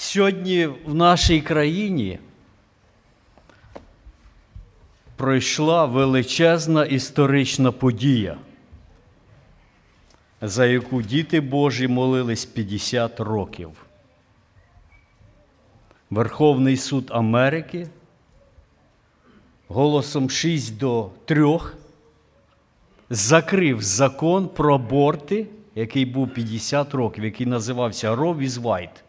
Сьогодні в нашій країні пройшла величезна історична подія, за яку діти Божі молились 50 років. Верховний суд Америки голосом 6 до 3 закрив закон про аборти, який був 50 років, який називався vs. White.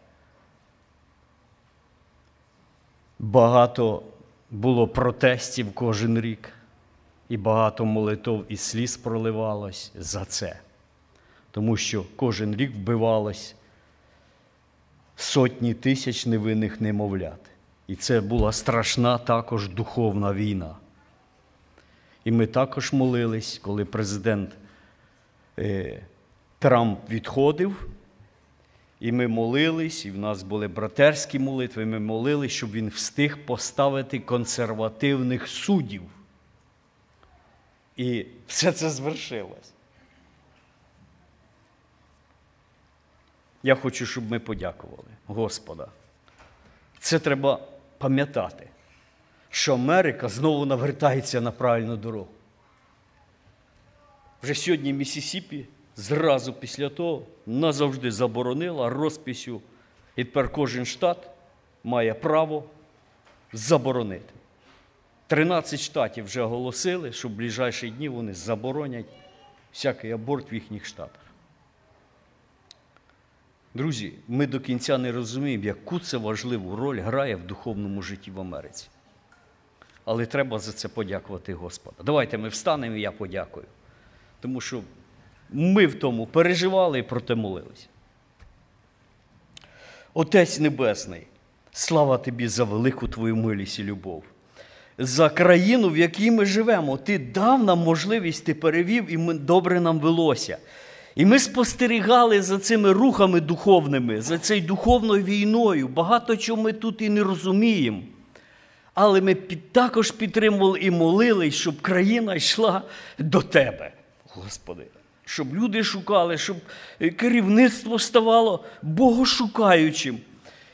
Багато було протестів кожен рік, і багато молитов і сліз проливалось за це. Тому що кожен рік вбивалось сотні тисяч невинних немовлят. І це була страшна також духовна війна. І ми також молились, коли президент е, Трамп відходив. І ми молились, і в нас були братерські молитви. Ми молились, щоб він встиг поставити консервативних суддів. І все це звершилось. Я хочу, щоб ми подякували Господа. Це треба пам'ятати, що Америка знову навертається на правильну дорогу. Вже сьогодні Місісіпі зразу після того назавжди заборонила розписю, і тепер кожен штат має право заборонити. 13 штатів вже оголосили, що в ближайші дні вони заборонять всякий аборт в їхніх штатах. Друзі, ми до кінця не розуміємо, яку це важливу роль грає в духовному житті в Америці. Але треба за це подякувати Господа. Давайте ми встанемо і я подякую. Тому що ми в тому переживали і проте молились. Отець Небесний, слава тобі за велику твою милість і любов, за країну, в якій ми живемо. Ти дав нам можливість, ти перевів, і ми, добре нам велося. І ми спостерігали за цими рухами духовними, за цією духовною війною. Багато чого ми тут і не розуміємо. Але ми під, також підтримували і молились, щоб країна йшла до Тебе, Господи. Щоб люди шукали, щоб керівництво ставало богошукаючим.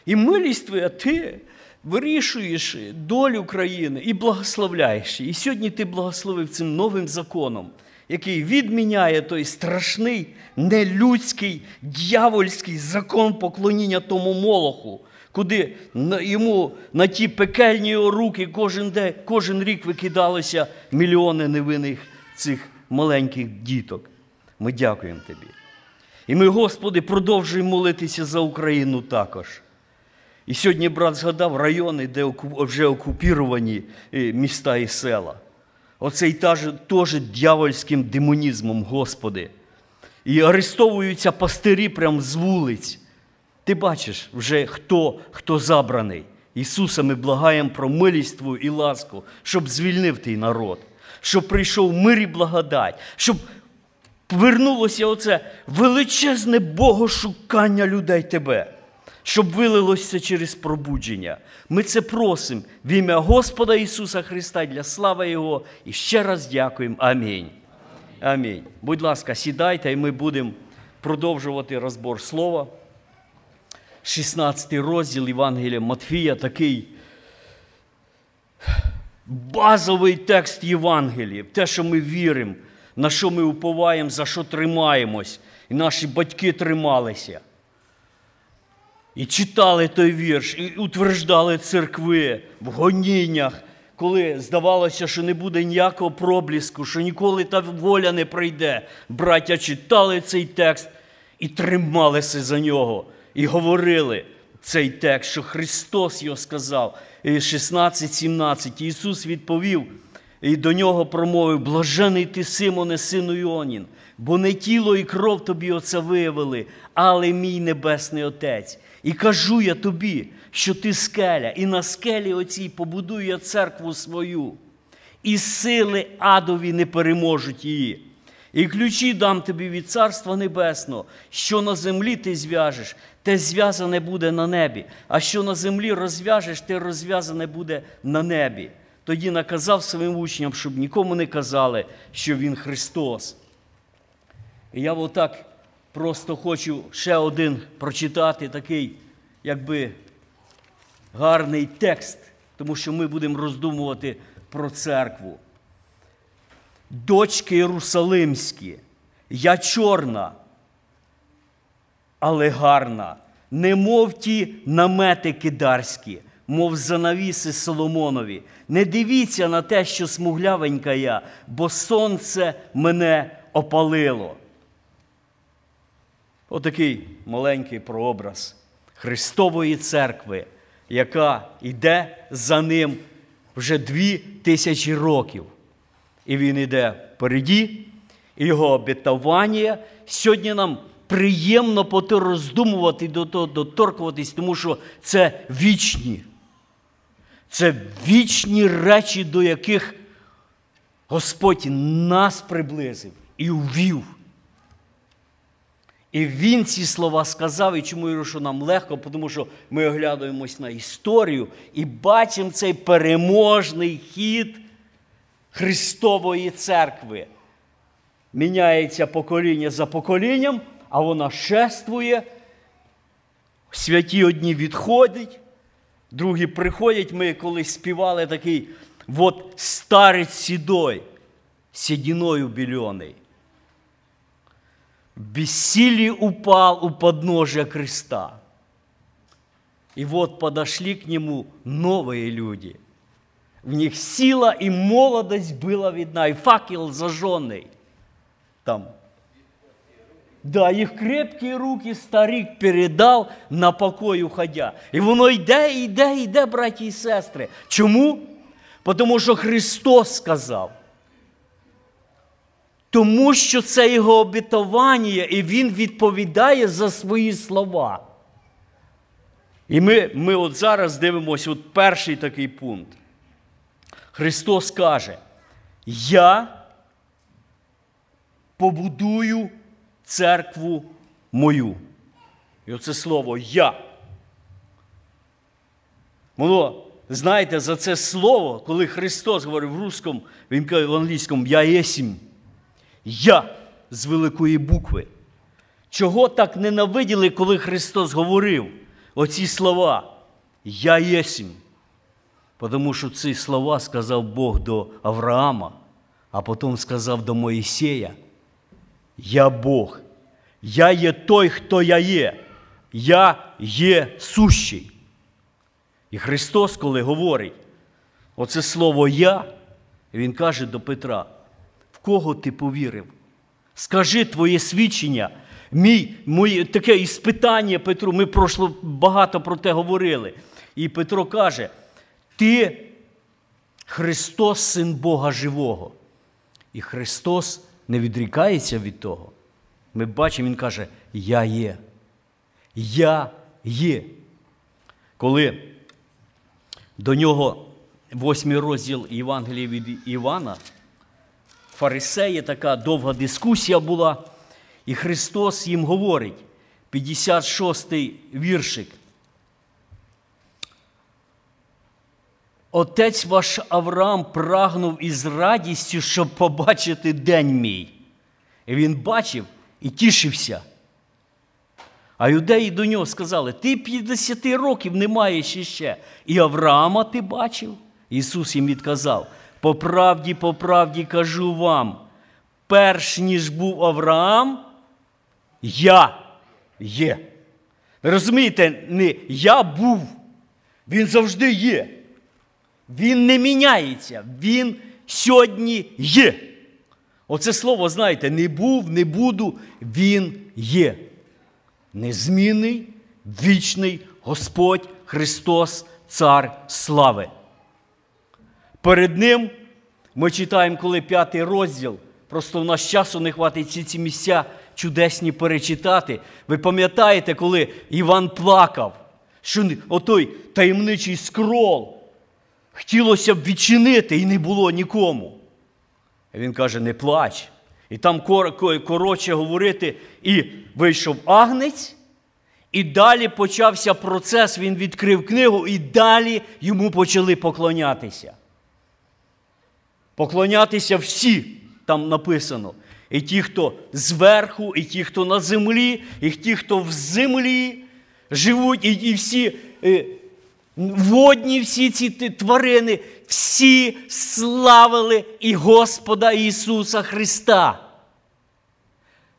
І милість Твоя, Ти вирішуєш долю країни і благословляєш. її. І сьогодні Ти благословив цим новим законом, який відміняє той страшний, нелюдський, дьявольський закон поклоніння тому молоху, куди йому на ті пекельні руки кожен, день, кожен рік викидалися мільйони невинних цих маленьких діток. Ми дякуємо Тобі. І ми, Господи, продовжуємо молитися за Україну також. І сьогодні брат згадав райони, де вже окупіровані е, міста і села. Оцей теж, дьявольським демонізмом, Господи. І арестовуються пастирі прямо з вулиць. Ти бачиш вже хто, хто забраний. Ісуса, ми благаємо про милість Твою і ласку, щоб звільнив твій народ, щоб прийшов мир і благодать, щоб повернулося оце величезне богошукання людей Тебе, щоб вилилося через пробудження. Ми це просимо в ім'я Господа Ісуса Христа для слави Його. І ще раз дякуємо. Амінь. Амінь. Будь ласка, сідайте, і ми будемо продовжувати розбор слова. 16 розділ Євангелія Матфія такий базовий текст Євангелії, в те, що ми віримо, на що ми уповаємо, за що тримаємось. І наші батьки трималися. І читали той вірш, і утверждали церкви в гоніннях, коли здавалося, що не буде ніякого пробліску, що ніколи та воля не прийде. Браття читали цей текст і трималися за нього, і говорили цей текст, що Христос його сказав. 16-17. Ісус відповів і до нього промовив: Блажений ти, Симоне, сину Іонін, бо не тіло і кров тобі оце виявили, але мій небесний Отець. І кажу я тобі, що ти скеля, і на скелі оцій побудую я церкву свою, і сили адові не переможуть її. І ключі дам тобі від Царства Небесного, що на землі ти зв'яжеш, те зв'язане буде на небі, а що на землі розв'яжеш, те розв'язане буде на небі. Тоді наказав своїм учням, щоб нікому не казали, що Він Христос. І я отак просто хочу ще один прочитати такий, якби гарний текст, тому що ми будемо роздумувати про церкву. Дочки Єрусалимські, я чорна, але гарна, немов ті намети кидарські, мов занавіси Соломонові. Не дивіться на те, що смуглявенька я, бо сонце мене опалило. Отакий маленький прообраз Христової церкви, яка йде за ним вже дві тисячі років. І він йде впереді, і його обітування. Сьогодні нам приємно поти роздумувати, доторкуватись, тому що це вічні. Це вічні речі, до яких Господь нас приблизив і увів. І він ці слова сказав, і чому я що нам легко, тому що ми оглядаємось на історію і бачимо цей переможний хід Христової церкви. Міняється покоління за поколінням, а вона шествує. Святі одні відходять, другі приходять. Ми колись співали такий от старець сідой, сідіною більоний в бессилии упал у подножия креста. И вот подошли к нему новые люди. В них сила и молодость была видна, и факел зажженный там. Да, їх крепкі руки старик передав на покой уходя. І воно йде, йде, йде, браті і сестри. Чому? Тому що Христос сказав. Тому що це його обітування, і він відповідає за свої слова. І ми ми от зараз дивимося от перший такий пункт. Христос каже: Я побудую церкву мою. І оце слово я. Воно, знаєте, за це слово, коли Христос говорив в русскому, він каже в англійському Я єсім. Я з великої букви. Чого так ненавиділи, коли Христос говорив оці слова? Я єсмь. Тому що ці слова сказав Бог до Авраама, а потім сказав до Моїсея: Я Бог, я є той, хто я є, я є сущий. І Христос, коли говорить оце слово Я, Він каже до Петра в кого ти повірив? Скажи твоє свідчення, мій, моє, таке іспитання Петру. Ми прошло багато про те говорили. І Петро каже: Ти Христос, син Бога живого. І Христос не відрікається від того. Ми бачимо, Він каже, Я є. Я є. Коли до нього восьмий розділ Євангелія від Івана фарисеї, така довга дискусія була. І Христос їм говорить, 56-й віршик. Отець ваш Авраам прагнув із радістю, щоб побачити день мій. І він бачив і тішився. А юдеї до нього сказали: Ти 50 років не маєш іще. І Авраама ти бачив? Ісус їм відказав: по правді, по правді кажу вам, перш ніж був Авраам, я є. Ви розумієте, не я був, він завжди є. Він не міняється, він сьогодні є. Оце слово, знаєте, не був, не буду, він є. Незмінний, вічний Господь Христос, Цар слави. Перед ним ми читаємо, коли п'ятий розділ. Просто в нас часу не хватить ці ці місця чудесні перечитати. Ви пам'ятаєте, коли Іван плакав, що отой таємничий скрол хотілося б відчинити і не було нікому. Він каже: не плач. І там коротше говорити, і вийшов агнець, і далі почався процес, він відкрив книгу, і далі йому почали поклонятися. Поклонятися всі там написано. І ті, хто зверху, і ті, хто на землі, і ті, хто в землі живуть, і, і всі. І, Водні всі ці тварини, всі славили і Господа Ісуса Христа.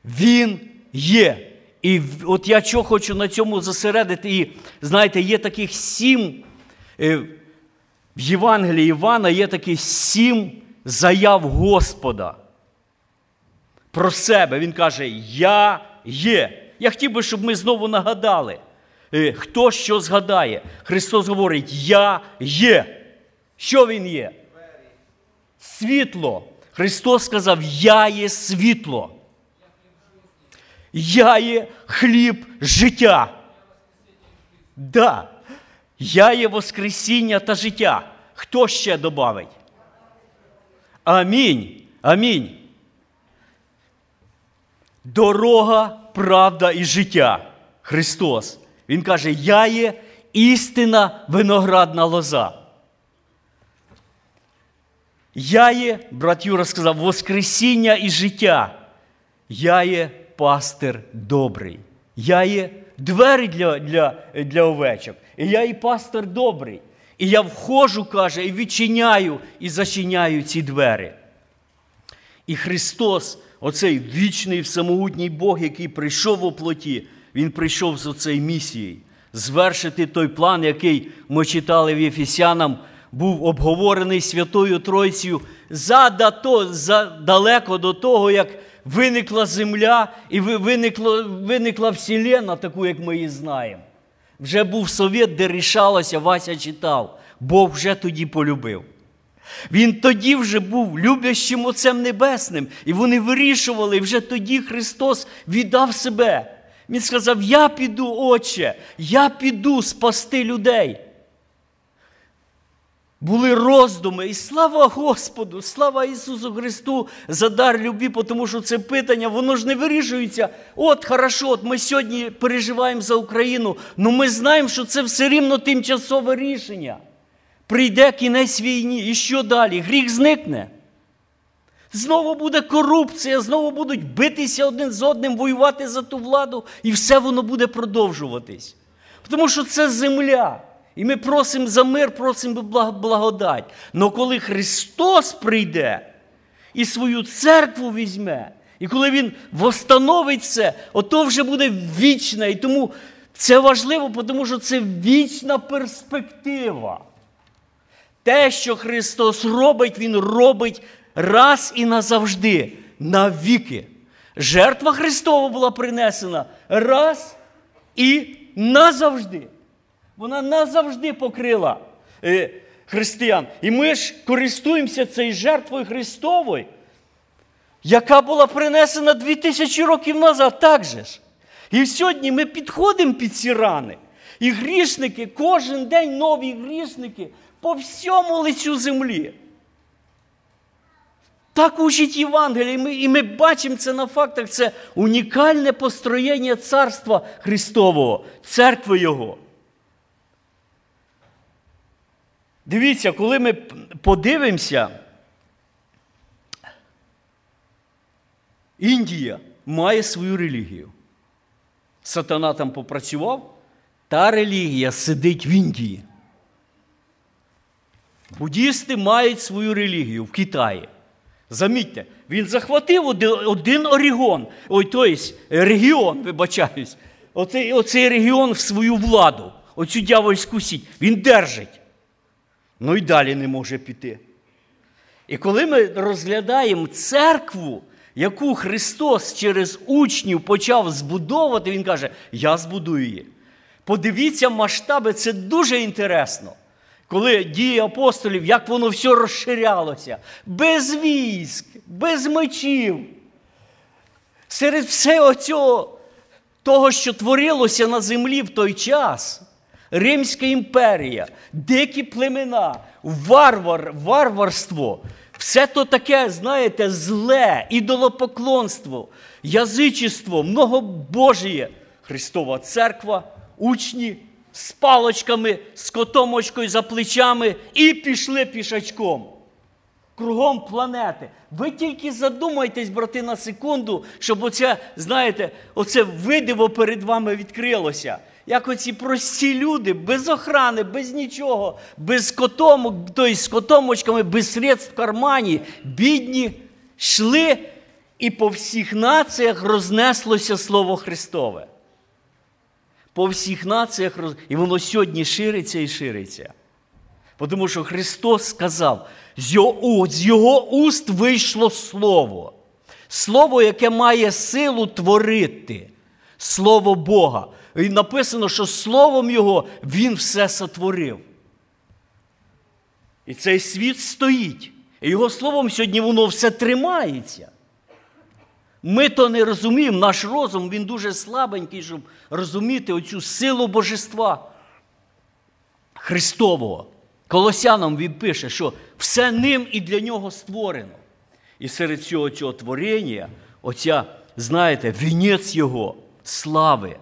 Він є. І от я що хочу на цьому зосередити. І знаєте, є таких сім. Е, в Євангелії Івана є таких сім заяв Господа. Про себе. Він каже: Я є. Я хотів би, щоб ми знову нагадали. Е, хто що згадає? Христос говорить: Я є. Що Він є? Світло. Христос сказав: Я є світло. Я є хліб життя. Да. Я є Воскресіння та життя. Хто ще добавить? Амінь. Амінь. Дорога, правда і життя. Христос. Він каже: Я є істина виноградна лоза. Я є, брат Юра сказав, Воскресіння і життя. Я є пастир добрий. Я є двері для для, для овечок. І я і пастир добрий. І я входжу, каже, і відчиняю, і зачиняю ці двері. І Христос, оцей вічний всемогутній Бог, який прийшов у плоті, Він прийшов з оцею місією. Звершити той план, який ми читали в Єфесянам, був обговорений Святою Тройцею задато, задалеко до того, як виникла земля і виникла, виникла Вселена, таку, як ми її знаємо. Вже був совєт, де рішалося, Вася читав. Бог вже тоді полюбив. Він тоді вже був любящим Отцем Небесним, і вони вирішували, і вже тоді Христос віддав себе. Він сказав: Я піду, Отче, я піду спасти людей. Були роздуми, і слава Господу, слава Ісусу Христу за дар любві, тому що це питання, воно ж не вирішується. От, хорошо, от ми сьогодні переживаємо за Україну, але ми знаємо, що це все рівно тимчасове рішення. Прийде кінець війні, і що далі? Гріх зникне. Знову буде корупція, знову будуть битися один з одним, воювати за ту владу, і все воно буде продовжуватись. Тому що це земля. І ми просимо за мир, просимо благодать. Но коли Христос прийде і свою церкву візьме, і коли Він восстановить це, ото вже буде вічне. І тому це важливо, тому що це вічна перспектива. Те, що Христос робить, Він робить раз і назавжди, навіки. Жертва Христова була принесена раз і назавжди. Вона назавжди покрила е, християн. І ми ж користуємося цією жертвою Христовою, яка була принесена 2000 років назад, так же ж. І сьогодні ми підходимо під ці рани. І грішники, кожен день нові грішники по всьому лицю землі. Так учить Євангеліє, і ми, і ми бачимо це на фактах. Це унікальне построєння Царства Христового, церкви Його. Дивіться, коли ми подивимося, Індія має свою релігію. Сатана там попрацював, та релігія сидить в Індії. Буддісти мають свою релігію в Китаї. Замітьте, він захватив один орігон, ой, тобто регіон, вибачаюсь, оцей, оцей регіон в свою владу, оцю дявольську сіть. Він держить ну і далі не може піти. І коли ми розглядаємо церкву, яку Христос через учнів почав збудовувати, Він каже, я збудую її. Подивіться масштаби, це дуже інтересно. Коли дії апостолів, як воно все розширялося, без військ, без мечів. Серед всього цього, того, що творилося на землі в той час, Римська імперія, дикі племена, варвар, варварство. Все то таке, знаєте, зле, ідолопоклонство, язичество, многобожіє. Христова церква, учні з палочками, з котомочкою за плечами і пішли пішачком. Кругом планети. Ви тільки задумайтесь, брати, на секунду, щоб оце, знаєте, оце видиво перед вами відкрилося. як оці прості люди, без охрани, без нічого, без котомок, тобто з котомочками, без средств в кармані, бідні, йшли, і по всіх націях рознеслося Слово Христове. По всіх націях і воно сьогодні шириться і шириться. Тому що Христос сказав, з його, з його уст вийшло Слово. Слово, яке має силу творити. Слово Бога. І написано, що Словом Його Він все сотворив. І цей світ стоїть. І Його словом сьогодні воно все тримається. Ми то не розуміємо, наш розум він дуже слабенький, щоб розуміти оцю силу божества Христового. Колосянам він пише, що все ним і для нього створено. І серед цього цього творення, оця, знаєте, вінець Його слави,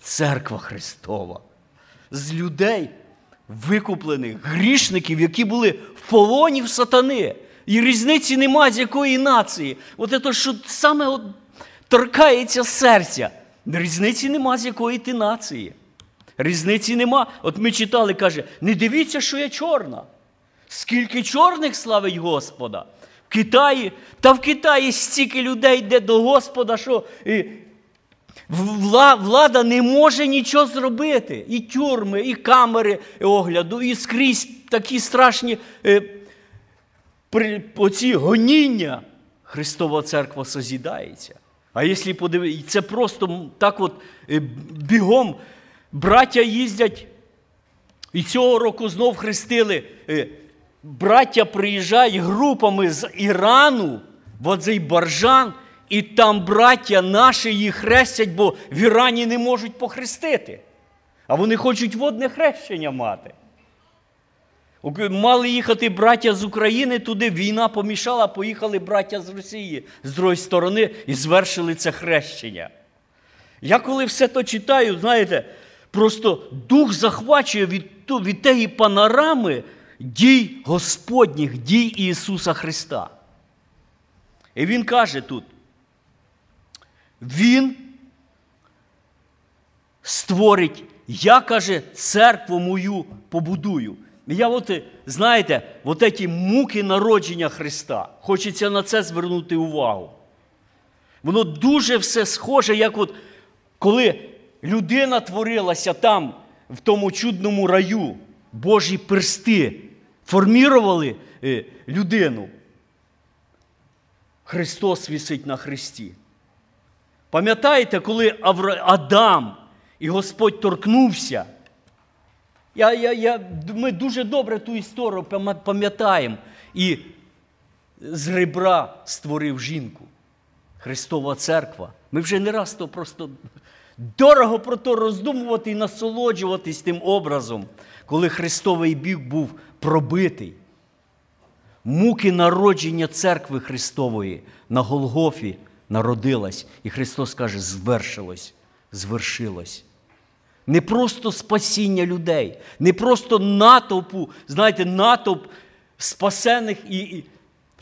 церква Христова. З людей, викуплених, грішників, які були в полоні в сатани. І різниці нема з якої нації. От це, що саме от торкається серця. Різниці нема з якої ти нації. Різниці нема. От ми читали, каже, не дивіться, що я чорна. Скільки чорних славить Господа. В Китаї, та в Китаї стільки людей йде до Господа, що і, влада не може нічого зробити. І тюрми, і камери огляду, і скрізь такі страшні е, при, оці гоніння. Христова церква созідається. А якщо подивитися, це просто так от е, бігом браття їздять. І цього року знов хрестили. Е, браття приїжджають групами з Ірану в Баржан, і там браття наші їх хрестять, бо в Ірані не можуть похрестити. А вони хочуть водне хрещення мати. Мали їхати браття з України, туди війна помішала, поїхали браття з Росії з другої сторони і звершили це хрещення. Я коли все то читаю, знаєте, просто дух захвачує від від тієї панорами дій Господніх, дій Ісуса Христа. І Він каже тут, Він створить, я каже, церкву мою побудую. Я от, знаєте, от ці муки народження Христа. Хочеться на це звернути увагу. Воно дуже все схоже, як от коли людина творилася там, в тому чудному раю, Божі персти формірували е, людину. Христос вісить на Христі. Пам'ятаєте, коли Адам і Господь торкнувся? Я, я, я, Ми дуже добре ту історію пам'ятаємо. І з ребра створив жінку. Христова церква. Ми вже не раз то просто дорого про то роздумувати і насолоджуватись тим образом, коли Христовий бік був пробитий. Муки народження церкви Христової на Голгофі народилась. І Христос каже, звершилось, звершилось. Не просто спасіння людей, не просто натовпу, знаєте, натовп спасених, і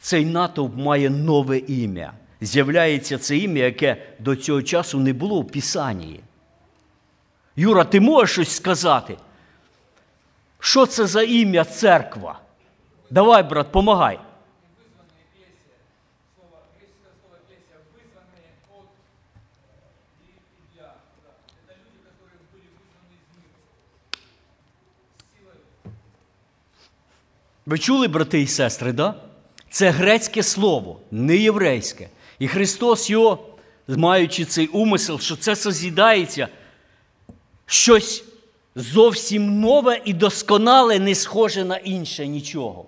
цей натовп має нове ім'я. З'являється це ім'я, яке до цього часу не було в Писанні. Юра, ти можеш щось сказати? Що це за ім'я церква? Давай, брат, помагай. Ви чули, брати і сестри, да? Це грецьке слово, не єврейське. І Христос його, маючи цей умисел, що це созідається, щось зовсім нове і досконале, не схоже на інше нічого.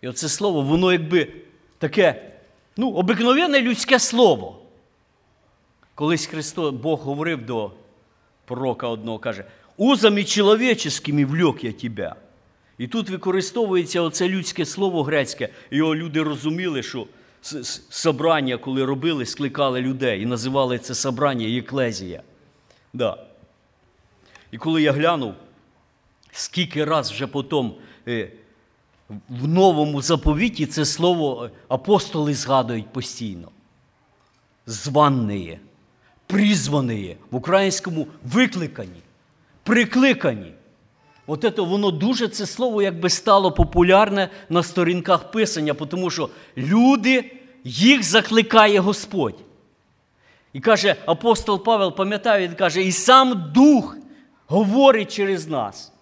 І оце слово, воно якби таке, ну, обикновенне людське слово. Колись Христос Бог говорив до пророка одного, каже, узами чоловіческими вльок я тебе. І тут використовується оце людське слово грецьке. Його люди розуміли, що собрання, коли робили, скликали людей і називали це собрання Єклезія. Да. І коли я глянув, скільки раз вже потім е, в новому заповіті це слово апостоли згадують постійно. Званне, призвані, в українському викликані. прикликані. От це воно дуже це слово якби стало популярне на сторінках писання, тому що люди, їх закликає Господь. І каже апостол Павел, пам'ятаю, він каже, і сам Дух говорить через нас.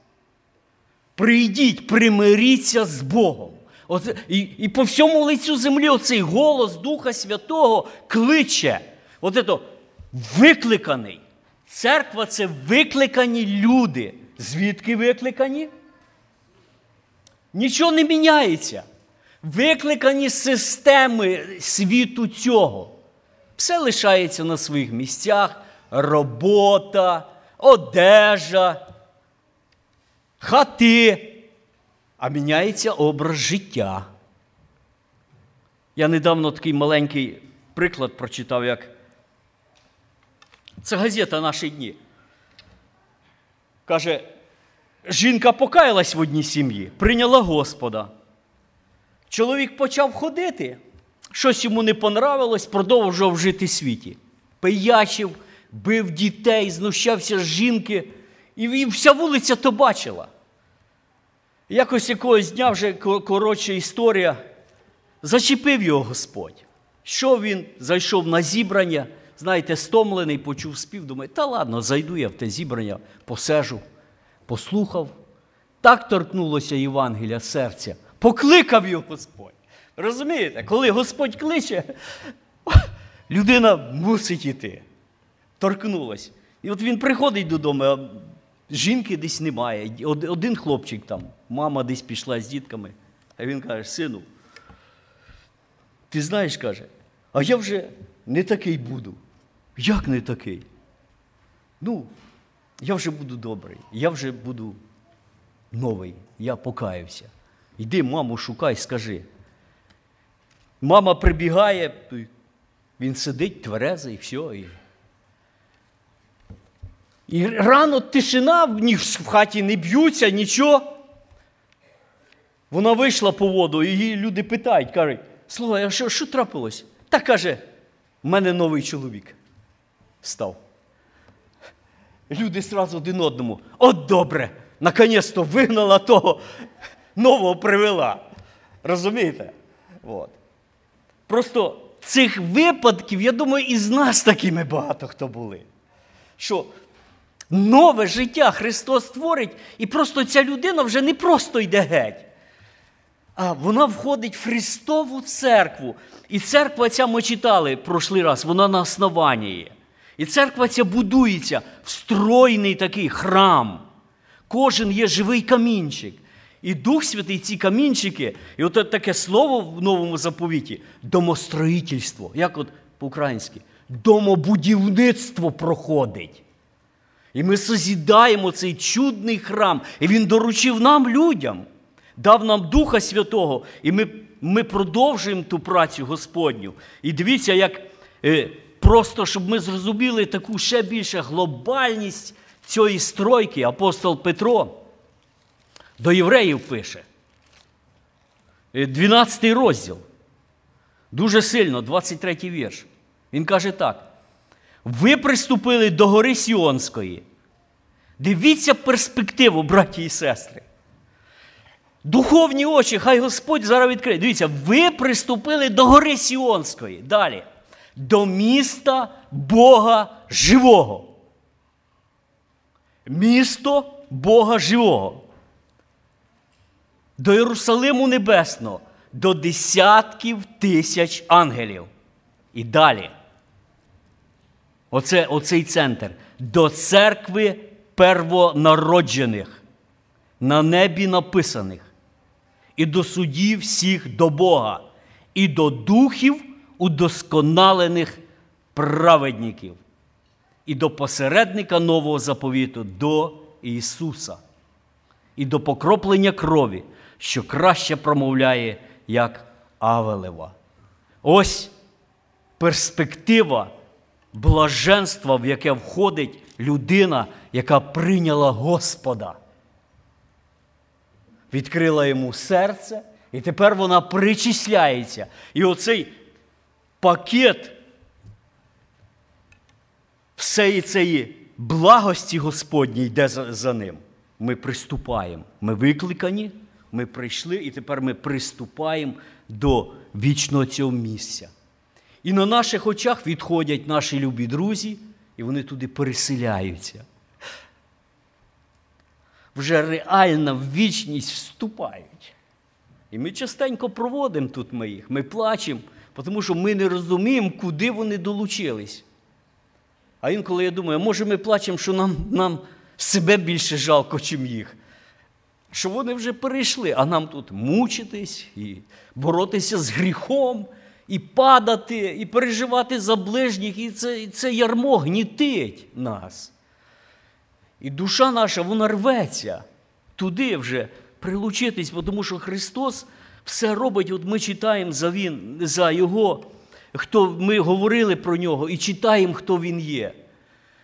Прийдіть, примиріться з Богом. От, і, і по всьому лицю землі оцей голос Духа Святого кличе. От це викликаний. Церква це викликані люди. Звідки викликані? Нічого не міняється. Викликані системи світу цього. Все лишається на своїх місцях: робота, одежа, хати. А міняється образ життя. Я недавно такий маленький приклад прочитав, як це газета наші дні. Каже, жінка покаялась в одній сім'ї, прийняла Господа. Чоловік почав ходити, щось йому не понравилось, продовжував жити в світі. Пиячив, бив дітей, знущався з жінки, і вся вулиця то бачила. Якось якогось дня вже коротша історія, зачепив його Господь. Що він зайшов на зібрання, знаєте, стомлений, почув спів, думає, та ладно, зайду я в те зібрання, посежу, послухав. Так торкнулося Євангелія серця, покликав його Господь. Розумієте, коли Господь кличе, людина мусить іти. Торкнулась. І от він приходить додому, а жінки десь немає. Один хлопчик там, мама десь пішла з дітками. А він каже: сину, ти знаєш, каже, а я вже не такий буду. Як не такий? Ну, я вже буду добрий, я вже буду новий, я покаюся. Йди, маму, шукай, скажи. Мама прибігає, він сидить тверезий, все. І і рано тишина, в хаті не б'ються, нічого. Вона вийшла по воду, і її люди питають, кажуть, слухай, а що що трапилось? Та каже, в мене новий чоловік став. Люди сразу один одному. От добре, наконець-то вигнала того, нового привела. Розумієте? От. Просто цих випадків, я думаю, і з нас такими багато хто були. Що нове життя Христос творить, і просто ця людина вже не просто йде геть. А вона входить в Христову церкву. І церква ця ми читали прошлий раз, вона на основанні. І церква ця будується встроєний такий храм. Кожен є живий камінчик. І Дух Святий ці камінчики, і от таке слово в новому заповіті домостроїтельство. Як от по-українськи? Домобудівництво проходить. І ми созідаємо цей чудний храм. І він доручив нам, людям, дав нам Духа Святого, і ми ми продовжуємо ту працю Господню. І дивіться, як е, просто, щоб ми зрозуміли таку ще більше глобальність цієї стройки, апостол Петро до євреїв пише. 12 е, розділ. Дуже сильно, 23 вірш. Він каже так. Ви приступили до гори Сіонської. Дивіться перспективу, браті і сестри. Духовні очі, хай Господь зараз відкриє. Дивіться, ви приступили до гори Сіонської. Далі. До міста Бога живого. Місто Бога живого. До Єрусалиму Небесного, до десятків тисяч ангелів. І далі. Оце, Оцей центр. До церкви первонароджених, на небі написаних, і до судів всіх до Бога, і до духів удосконалених праведників, і до посередника нового заповіту, до Ісуса, і до покроплення крові, що краще промовляє, як Авелева. Ось перспектива блаженства, в яке входить людина, яка прийняла Господа. Відкрила йому серце, і тепер вона причисляється. І оцей пакет всієї цієї благості Господній йде за, за ним. Ми приступаємо. Ми викликані, ми прийшли, і тепер ми приступаємо до вічного цього місця. І на наших очах відходять наші любі друзі, і вони туди переселяються. Вже реально в вічність вступають. І ми частенько проводимо тут ми їх, ми плачемо, тому що ми не розуміємо, куди вони долучились. А інколи я думаю, може ми плачемо, що нам нам себе більше жалко, чим їх. Що вони вже перейшли, а нам тут мучитись і боротися з гріхом, і падати, і переживати за ближніх, і це, і це ярмо гнітить нас. І душа наша, вона рветься туди вже прилучитись, тому що Христос все робить, от ми читаємо за Він, за Його, хто ми говорили про нього і читаємо, хто Він є.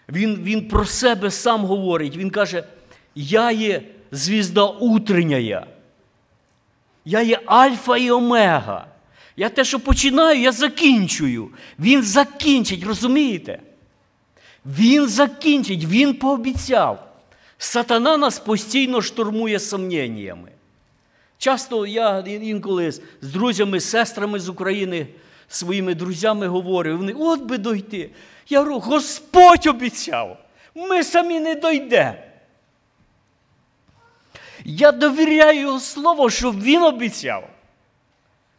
Він, Він про себе сам говорить. Він каже: Я є звізда утренняя. Я є Альфа і Омега. Я те, що починаю, я закінчую. Він закінчить, розумієте? Він закінчить, він пообіцяв. Сатана нас постійно штурмує сумніннями. Часто я інколи з друзями, з сестрами з України, своїми друзями говорю, вони, от би дойти. Я говорю, Господь обіцяв, ми самі не дойдемо. Я довіряю його слову, що він обіцяв.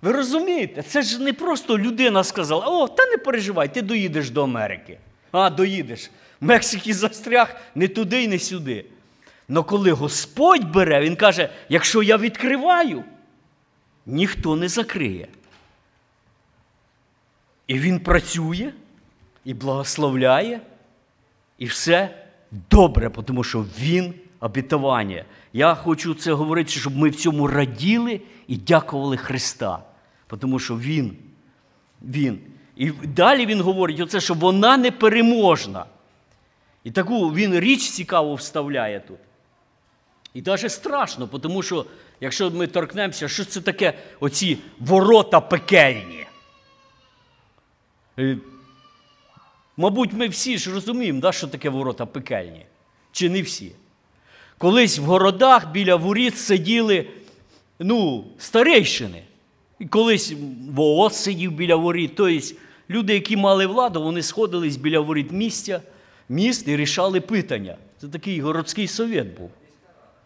Ви розумієте, це ж не просто людина сказала, о, та не переживай, ти доїдеш до Америки. А, доїдеш. В Мексики застряг не туди і не сюди. Но коли Господь бере, Він каже, якщо я відкриваю, ніхто не закриє. І Він працює, і благословляє, і все добре, тому що Він обітування. Я хочу це говорити, щоб ми в цьому раділи і дякували Христа. Тому що Він, Він. І далі Він говорить, оце, що вона непереможна. І таку він річ цікаву вставляє тут. І навіть страшно, тому що, якщо ми торкнемося, що це таке оці ворота пекельні? Мабуть, ми всі ж розуміємо, да, що таке ворота пекельні. Чи не всі? Колись в городах біля воріт сиділи ну, старейшини. І колись ВООЗ сидів біля воріт. Тобто люди, які мали владу, вони сходились біля воріт місця, міст і рішали питання. Це такий городський совет був.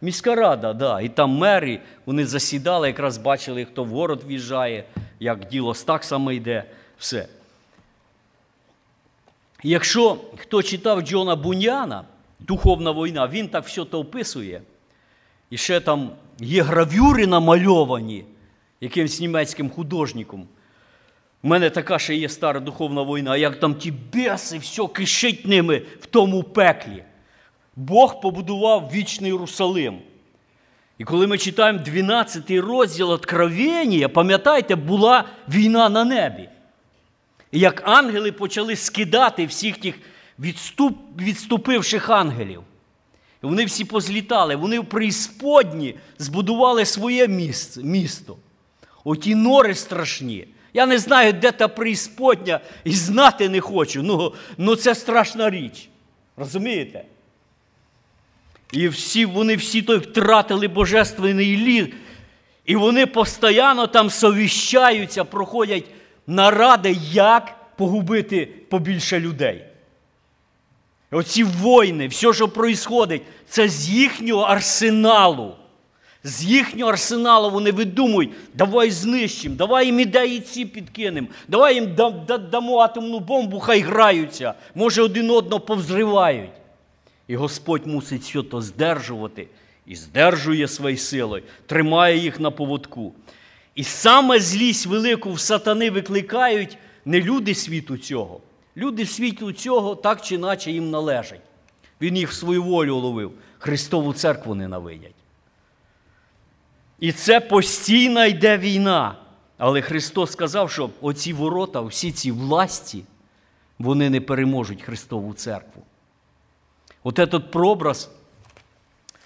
Міська рада, да. І там мери, вони засідали, якраз бачили, хто в город в'їжджає, як діло так само йде, все. Якщо хто читав Джона Буньяна, Духовна війна, він так все то описує. І ще там є гравюри намальовані якимсь німецьким художником. У мене така ще є стара духовна війна, як там ті беси, все кишить ними в тому пеклі. Бог побудував вічний Єрусалим. І коли ми читаємо 12 розділ Откровення, пам'ятаєте, була війна на небі. І як ангели почали скидати всіх тих відступ, відступивших ангелів. І вони всі позлітали, вони в преісподні збудували своє місце, місто. Оті нори страшні. Я не знаю, де та преісподня, і знати не хочу. Ну, ну це страшна річ. Розумієте? І всі, вони всі той втратили божественний лід. І вони постійно там совіщаються, проходять наради, як погубити побільше людей. Оці війни, все, що відбувається, це з їхнього арсеналу. З їхнього арсеналу вони видумують, давай знищимо, давай їм ідеї ці підкинемо, давай їм дамо атомну бомбу, хай граються, може один одного повзривають. І Господь мусить все то здержувати і здержує свої сили, тримає їх на поводку. І саме злість велику в сатани викликають не люди світу цього. Люди світу цього так чи іначе їм належать. Він їх в свою волю уловив. Христову церкву ненавидять. І це постійна йде війна. Але Христос сказав, що оці ворота, всі ці власті, вони не переможуть Христову церкву. От этот прообраз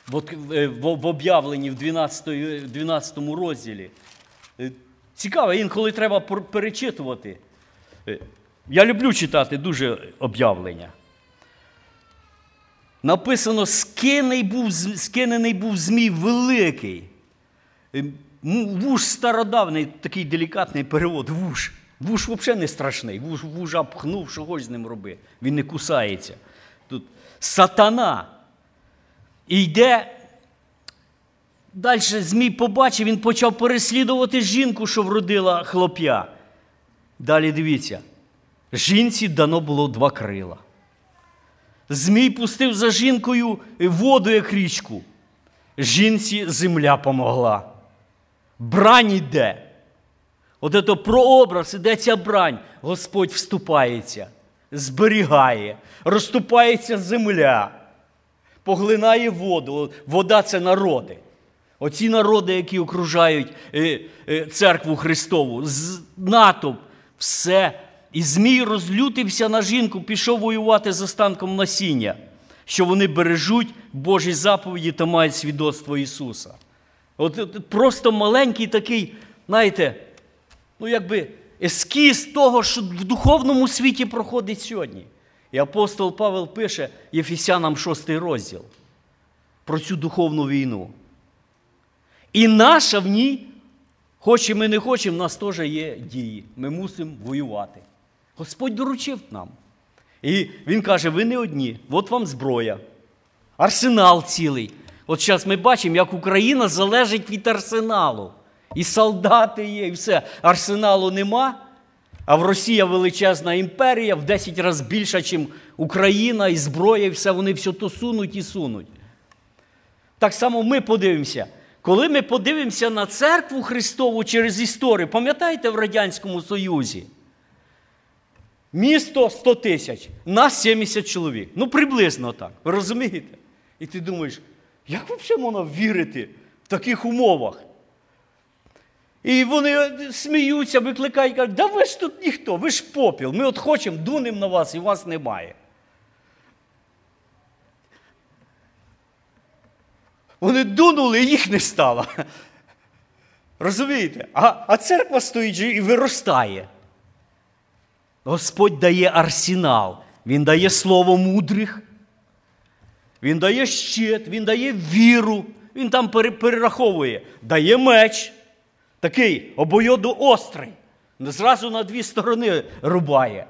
в об'явленні в 12 12 розділі. Цікаво, інколи треба перечитувати. Я люблю читати дуже об'явлення. написано, скинений був, скинений був змій великий. Е, вуж стародавний, такий делікатний перевод. Вуж. Вуж взагалі не страшний. Вуж, вужа пхнув, що хоч з ним роби. Він не кусається. Тут сатана. І йде. Далі Змій побачив, він почав переслідувати жінку, що вродила хлоп'я. Далі дивіться. Жінці дано було два крила. Змій пустив за жінкою воду, як річку. Жінці земля помогла. Брань йде. От це прообраз, іде ця брань. Господь вступається, зберігає, розступається земля, поглинає воду. Вода це народи. Оці народи, які окружають е, е, церкву Христову, натовп, все. І Змій розлютився на жінку, пішов воювати з останком насіння, що вони бережуть Божі заповіді та мають свідоцтво Ісуса. От, от Просто маленький такий, знаєте, ну якби ескіз того, що в духовному світі проходить сьогодні. І апостол Павел пише Єфесянам 6 розділ про цю духовну війну. І наша в ній, хоч і ми не хочемо, в нас теж є дії. Ми мусимо воювати. Господь доручив нам. І Він каже: ви не одні, от вам зброя, арсенал цілий. От зараз ми бачимо, як Україна залежить від арсеналу. І солдати є, і все. Арсеналу нема. А в Росія величезна імперія в 10 разів більша, ніж Україна, і зброя, і все, вони все то сунуть і сунуть. Так само ми подивимося. Коли ми подивимося на церкву Христову через історію, пам'ятаєте в Радянському Союзі? Місто 100 тисяч, нас 70 чоловік. Ну, приблизно так. Ви розумієте? І ти думаєш, як взагалі можна вірити в таких умовах? І вони сміються, викликають, кажуть, да ви ж тут ніхто, ви ж попіл. Ми от хочемо, дунемо на вас, і вас немає. Вони дунули, і їх не стало. Розумієте? А а церква стоїть і виростає. Господь дає арсенал, Він дає слово мудрих, Він дає щит, Він дає віру, Він там перераховує, дає меч, такий обоюдоострий, зразу на дві сторони рубає.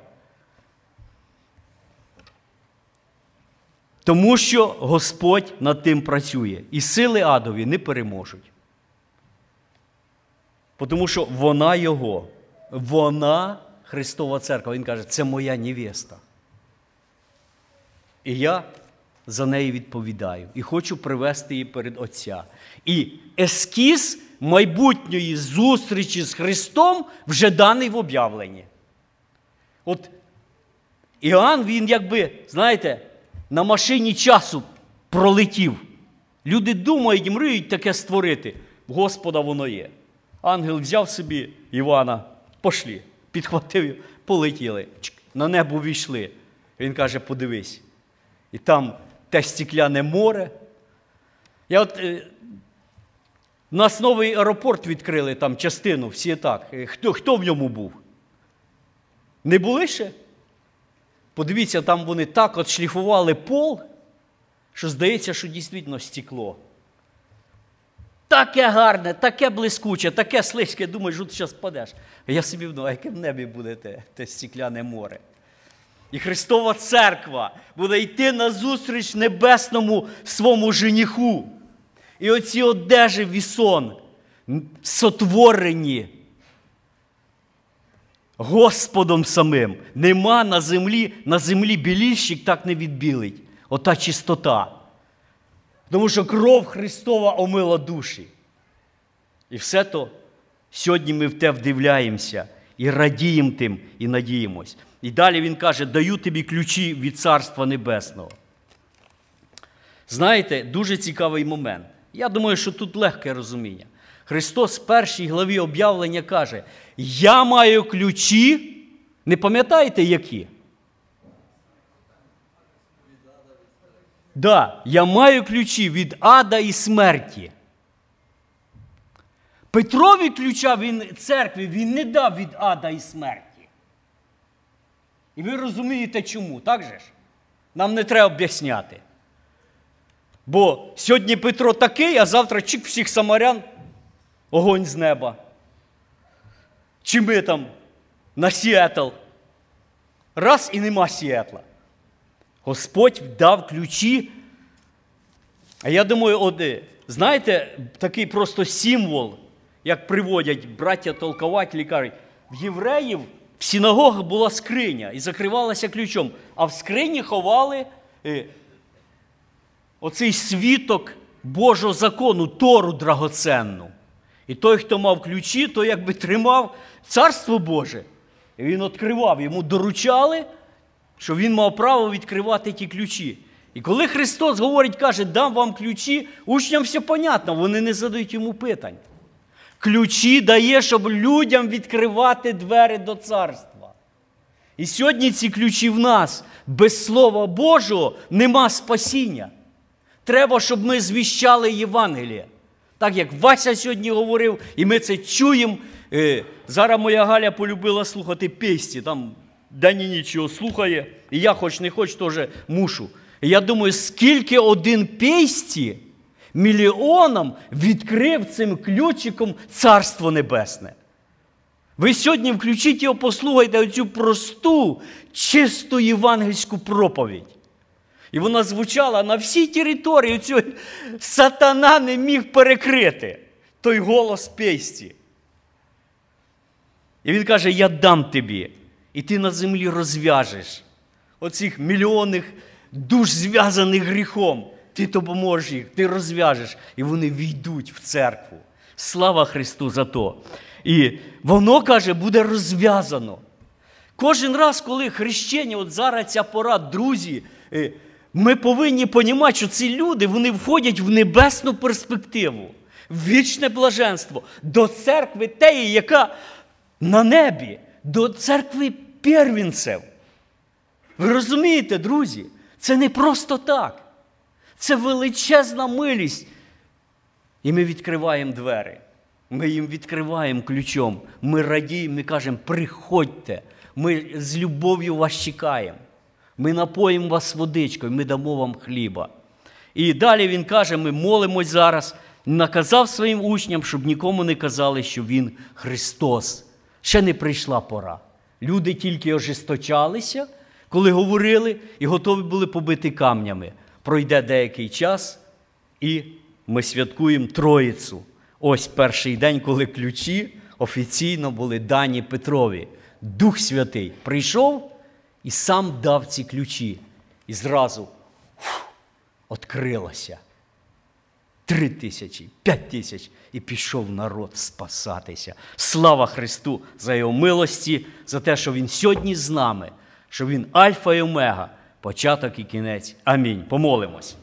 Тому що Господь над тим працює. І сили адові не переможуть. Тому що вона Його, вона Христова Церква. Він каже, це моя невеста. І я за неї відповідаю. І хочу привести її перед Отця. І ескіз майбутньої зустрічі з Христом вже даний в об'явленні. От Іоанн, він якби, знаєте, на машині часу пролетів. Люди думають, мріють таке створити. Господа воно є. Ангел взяв собі Івана, пошлі, підхватив, полетіли, на небо війшли. Він каже: подивись. І там те стікляне море. Я от, е, У нас новий аеропорт відкрили, там частину, всі так. Е, хто, Хто в ньому був? Не були ще? Подивіться, там вони так от шліфували пол, що здається, що дійсно стекло. Таке гарне, таке блискуче, таке слизьке, думаєш, що ти зараз падеш. А я собі думаю, а яке в небі буде те, те стікляне море. І Христова Церква буде йти назустріч небесному своєму женіху. І оці одежі вісон сотворені Господом самим. Нема на землі, на землі біліщик так не відбілить. Ота чистота. Тому що кров Христова омила душі. І все то сьогодні ми в те вдивляємося і радіємо тим, і надіємось. І далі він каже: даю тобі ключі від Царства Небесного. Знаєте, дуже цікавий момент. Я думаю, що тут легке розуміння. Христос в першій главі об'явлення каже: Я маю ключі, не пам'ятаєте які? Да, я маю ключі від ада і смерті. Петрові ключа він церкві він не дав від ада і смерті. І ви розумієте чому, так же ж? Нам не треба об'ясняти. Бо сьогодні Петро такий, а завтра чик всіх самарян огонь з неба. Чи ми там на Сіетл. Раз і нема Сіетла. Господь дав ключі. А я думаю, от, е, знаєте, такий просто символ, як приводять браття толкователі, кажуть, в євреїв в синагогах була скриня і закривалася ключом, а в скрині ховали е, оцей світок Божого закону, Тору драгоценну. І той, хто мав ключі, той якби тримав царство Боже. І він відкривав, йому доручали, що він мав право відкривати ті ключі. І коли Христос говорить, каже, дам вам ключі, учням все понятно, вони не задають йому питань. Ключі дає, щоб людям відкривати двері до царства. І сьогодні ці ключі в нас без Слова Божого нема спасіння. Треба, щоб ми звіщали Євангеліє. Так як Вася сьогодні говорив, і ми це чуємо. Е, Зараз моя Галя полюбила слухати пісні, там день і нічого слухає, і я хоч не хоч теж мушу. Я думаю, скільки один пісті мільйонам відкрив цим ключиком Царство Небесне. Ви сьогодні включіть його, послухайте оцю просту, чисту євангельську проповідь. І вона звучала на всій території. Цього сатана не міг перекрити той голос песті. І він каже: Я дам тобі, і ти на землі розв'яжеш оцих мільйонних душ, зв'язаних гріхом. Ти допоможеш їх, ти розв'яжеш, і вони війдуть в церкву. Слава Христу за то. І воно каже, буде розв'язано. Кожен раз, коли хрещення, от зараз ця пора, друзі, е, ми повинні розуміти, що ці люди вони входять в небесну перспективу, в вічне блаженство, до церкви теї, яка на небі, до церкви первінцев. Ви розумієте, друзі? Це не просто так. Це величезна милість. І ми відкриваємо двері. Ми їм відкриваємо ключом. Ми радіємо, ми кажемо, приходьте, ми з любов'ю вас чекаємо. Ми напоїмо вас водичкою, ми дамо вам хліба. І далі він каже: ми молимось зараз, наказав своїм учням, щоб нікому не казали, що Він Христос. Ще не прийшла пора. Люди тільки ожесточалися, коли говорили, і готові були побити камнями. Пройде деякий час, і ми святкуємо Троїцю. Ось перший день, коли ключі офіційно були дані Петрові. Дух Святий прийшов і сам дав ці ключі. І зразу відкрилося. Три тисячі, п'ять тисяч, і пішов народ спасатися. Слава Христу за Його милості, за те, що Він сьогодні з нами, що Він Альфа і Омега, початок і кінець. Амінь. Помолимось.